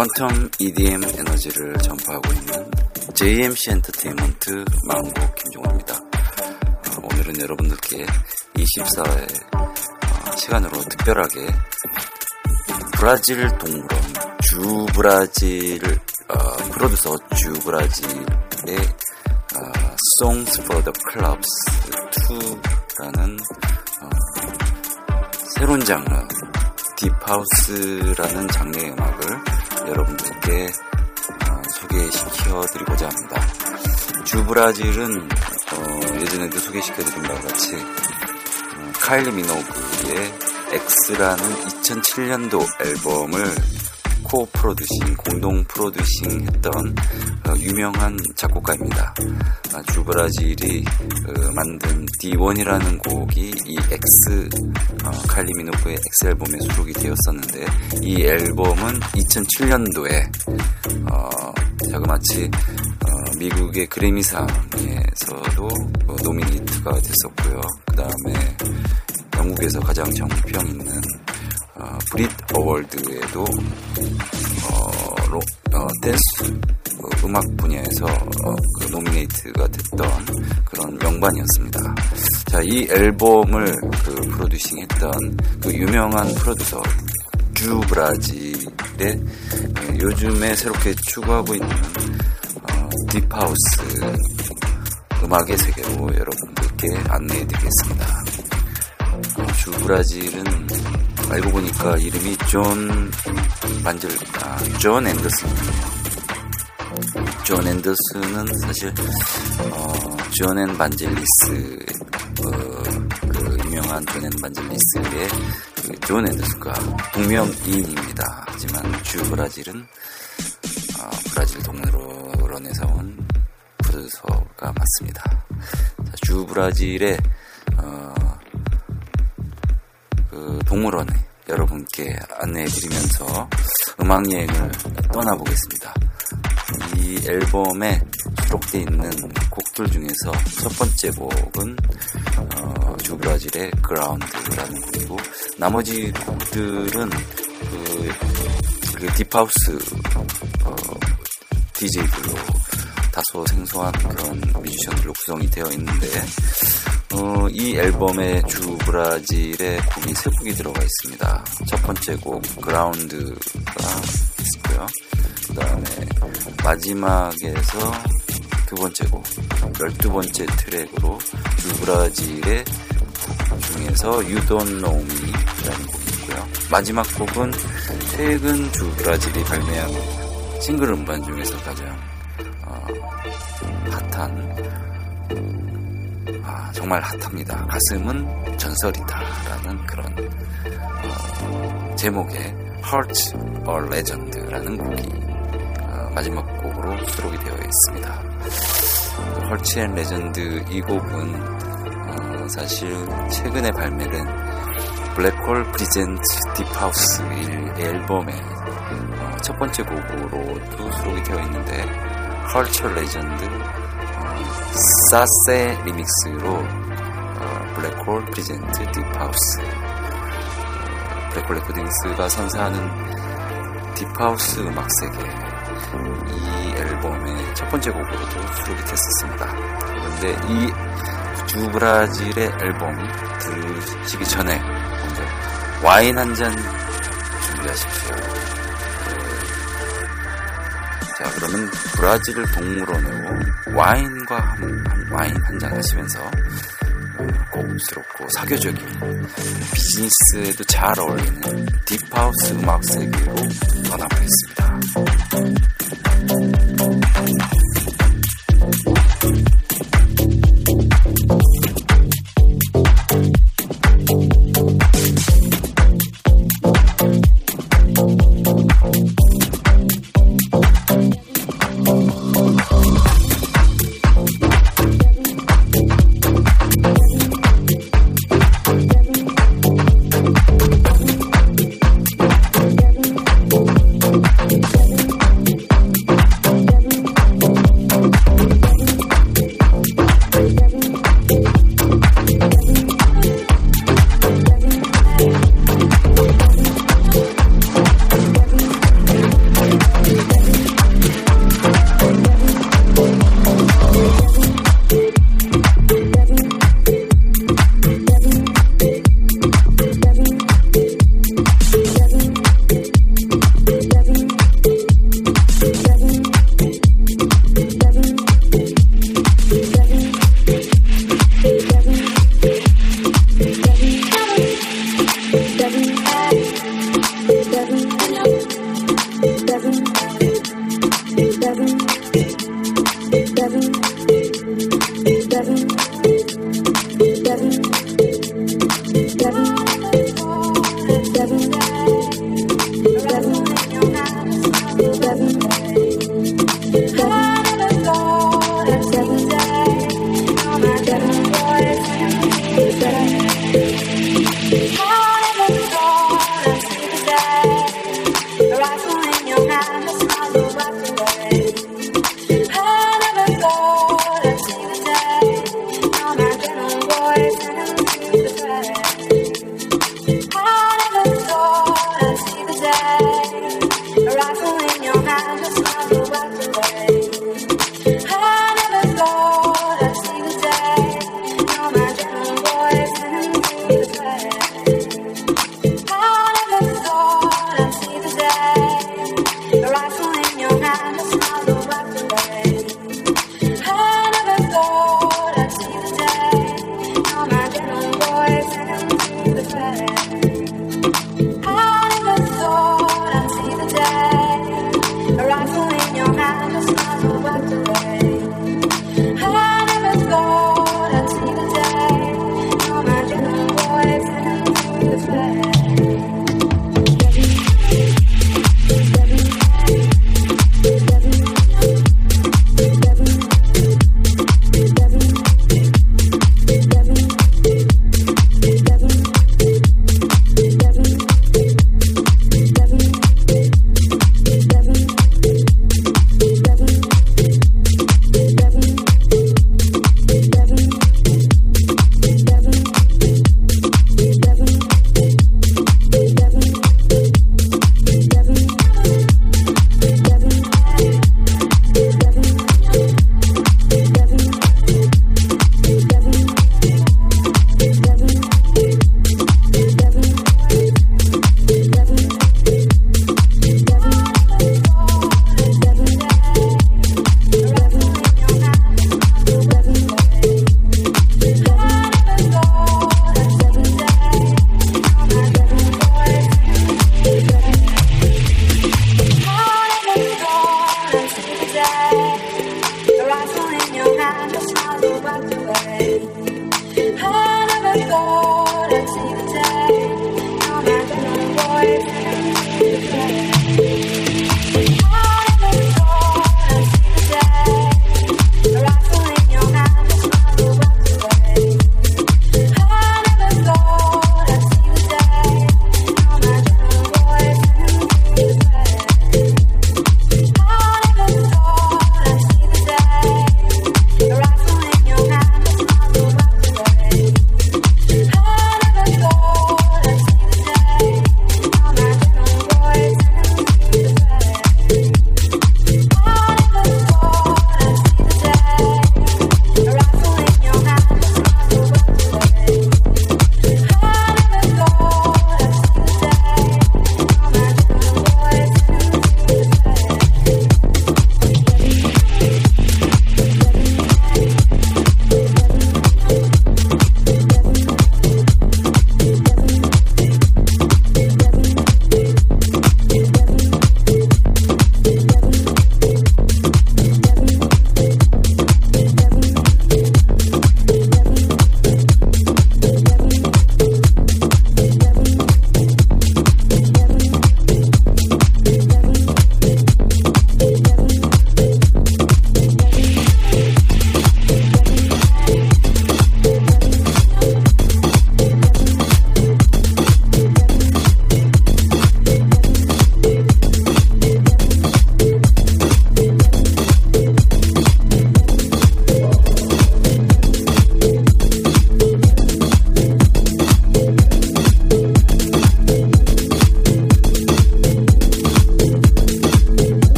아, quantum EDM 에너지를 전파하고 있는 JMC 엔터테인먼트 망고 김종호입니다. 아, 오늘은 여러분들께 24회 아, 시간으로 특별하게 브라질 동물원 Zoo Brazil 아, 프로듀서 Zoo Brazil의 아, Songs for the Clubs 2라는 새로운 장르 딥하우스라는 장르의 음악을 여러분들께 어, 소개시켜 드리고자 합니다. 주브라질은 어, 예전에도 소개시켜 드린 바와 같이 어, 카일리 미노그의 X라는 2007년도 앨범을 코 프로듀싱, 공동 프로듀싱 했던 어, 유명한 작곡가입니다. 아, 주브라질이 어, 만든 D1이라는 곡이 이 X, 어, 칼리 미노프의 X 앨범에 수록이 되었었는데 이 앨범은 2007년도에 어, 자그마치 어, 미국의 그래미상에서도 어, 노미니트가 됐었고요. 그 다음에 영국에서 가장 정평 있는 어, 브릿 어월드에도 어, 로, 어, 댄스 어, 음악 분야에서 어, 그 노미네이트가 됐던 그런 명반이었습니다. 자, 이 앨범을 그 프로듀싱했던 그 유명한 프로듀서 Zoo Brazil의 어, 요즘에 새롭게 추구하고 있는 어, deep house 음악의 세계로 여러분들께 안내해 드리겠습니다. 어, 주 브라질은 알고 보니까 이름이 존 만질 아, 존 앤더슨이에요. 존 앤더슨은 사실 어, Jon & Vangelis 어, 그 유명한 Jon & Vangelis의 그 존 앤더슨과 동명이인입니다. 하지만 Zoo Brazil은 어, 브라질 동물원에서 온 프로듀서가 맞습니다. 자, Zoo Brazil의 어, 그 동물원에 여러분께 안내해드리면서 음악 여행을 떠나보겠습니다. 이 앨범에 수록되어 있는 곡들 중에서 첫 번째 곡은 어, 주브라질의 그라운드라는 곡이고 나머지 곡들은 그, 그 딥하우스 어, DJ들로 다소 생소한 그런 뮤지션들로 구성이 되어 있는데 어, 이 앨범에 주 브라질의 곡이 세 곡이 들어가 있습니다. 첫 번째 곡 그라운드가 있고요. 그 다음에 마지막에서 두 번째 곡 열두 번째 트랙으로 주 브라질의 중에서 You Don't Know Me라는 곡이 있고요. 마지막 곡은 최근 주 브라질이 발매한 싱글 음반 중에서 가장 어, 핫한 아, 정말 핫합니다. 가슴은 전설이다라는 그런 어, 제목의 Heart or Legend라는 곡이 어, 마지막 곡으로 수록이 되어 있습니다. Heart and Legend 이 곡은 어, 사실 최근에 발매된 블랙홀 프리젠트 딥하우스 앨범의 어, 첫 번째 곡으로도 수록이 되어 있는데 or Legend 사세 리믹스로 어, 블랙홀 프리젠트 딥하우스 어, 블랙홀 레코딩스가 선사하는 딥하우스 음악 세계 이 앨범의 첫 번째 곡으로도 수록이 됐었습니다. 그런데 이 주브라질의 앨범 들으시기 전에 먼저 와인 한 잔 준비하십시오. 자, 그러면 브라질 동물원으로 와인과 한, 한 와인 한 잔 하시면서 고급스럽고 사교적인 비즈니스에도 잘 어울리는 딥하우스 음악 세계로 떠나보겠습니다.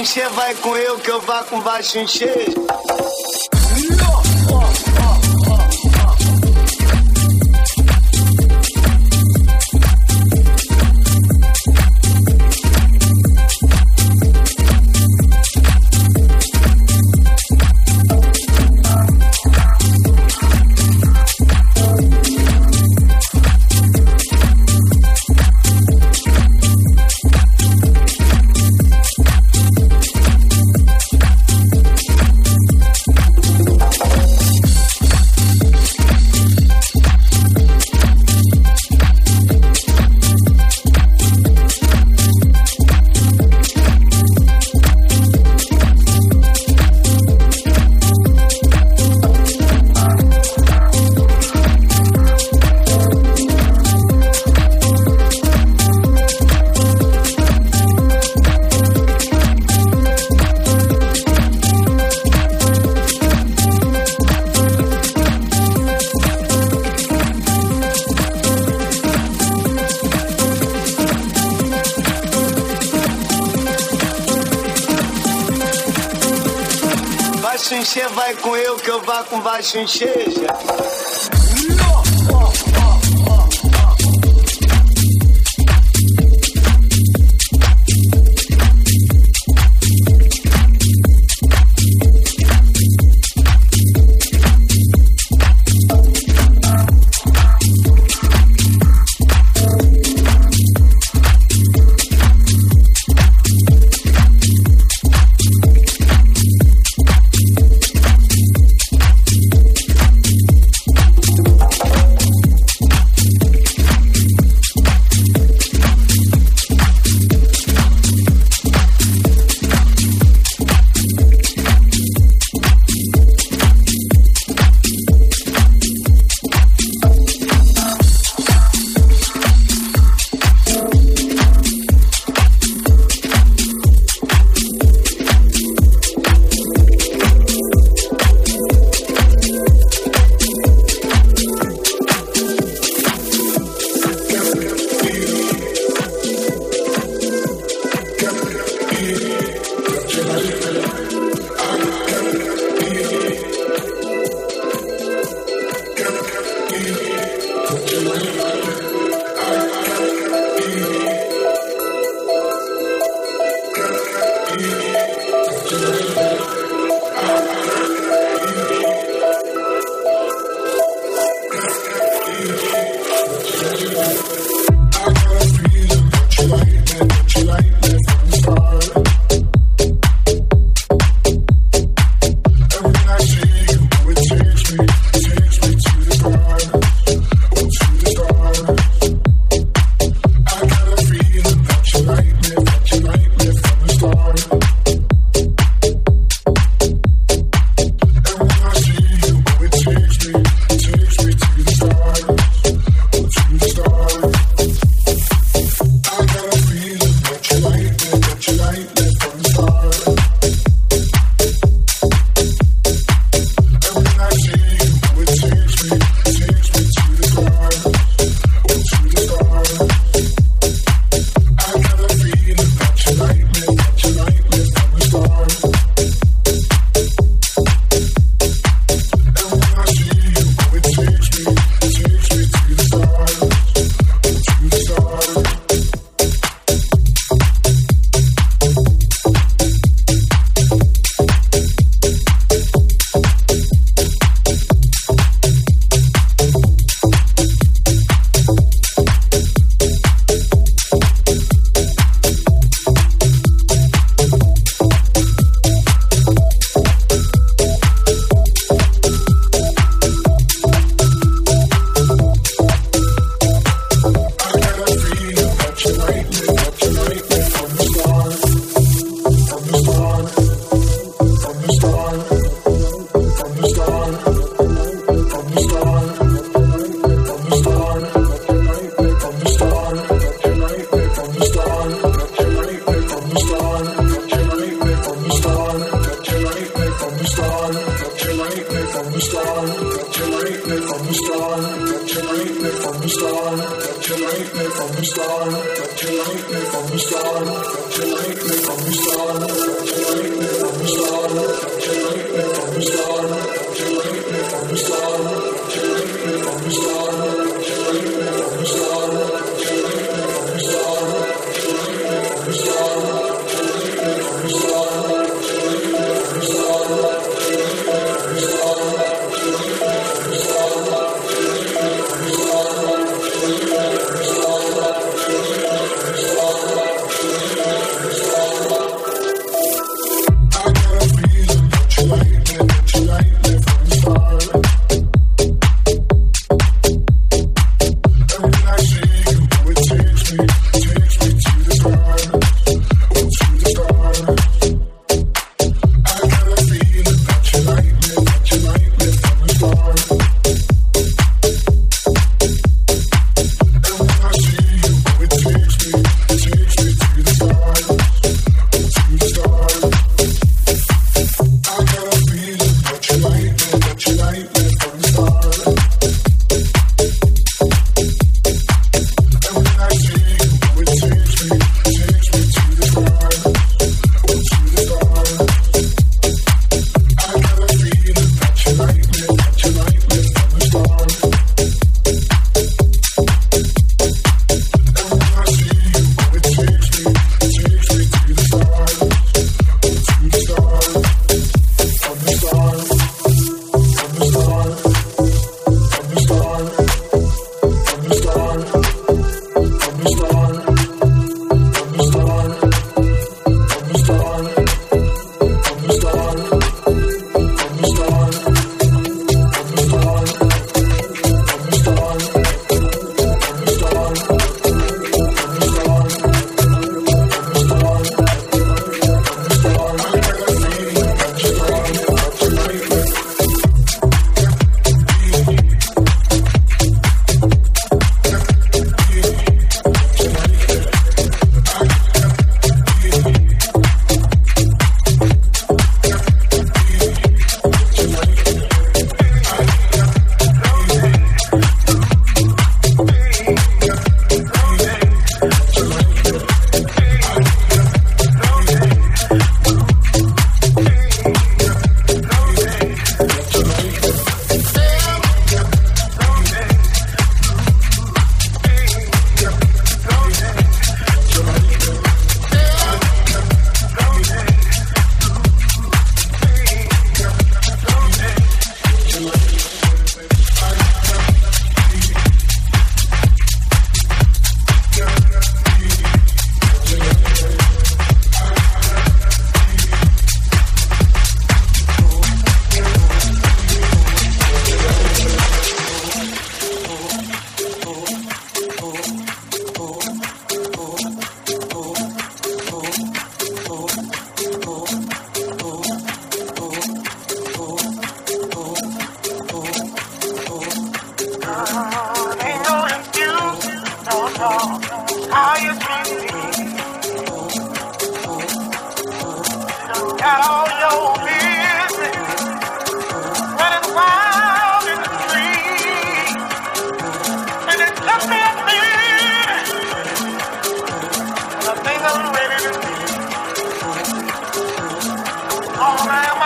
encher, vai com eu que eu vá com baixo encher. vai se.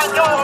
I.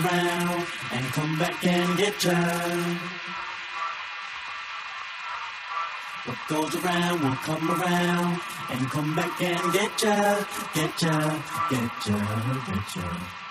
around and come back and get ya. What goes around will come around and come back and get ya, get ya, get ya, get ya. Get ya.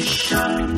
shine.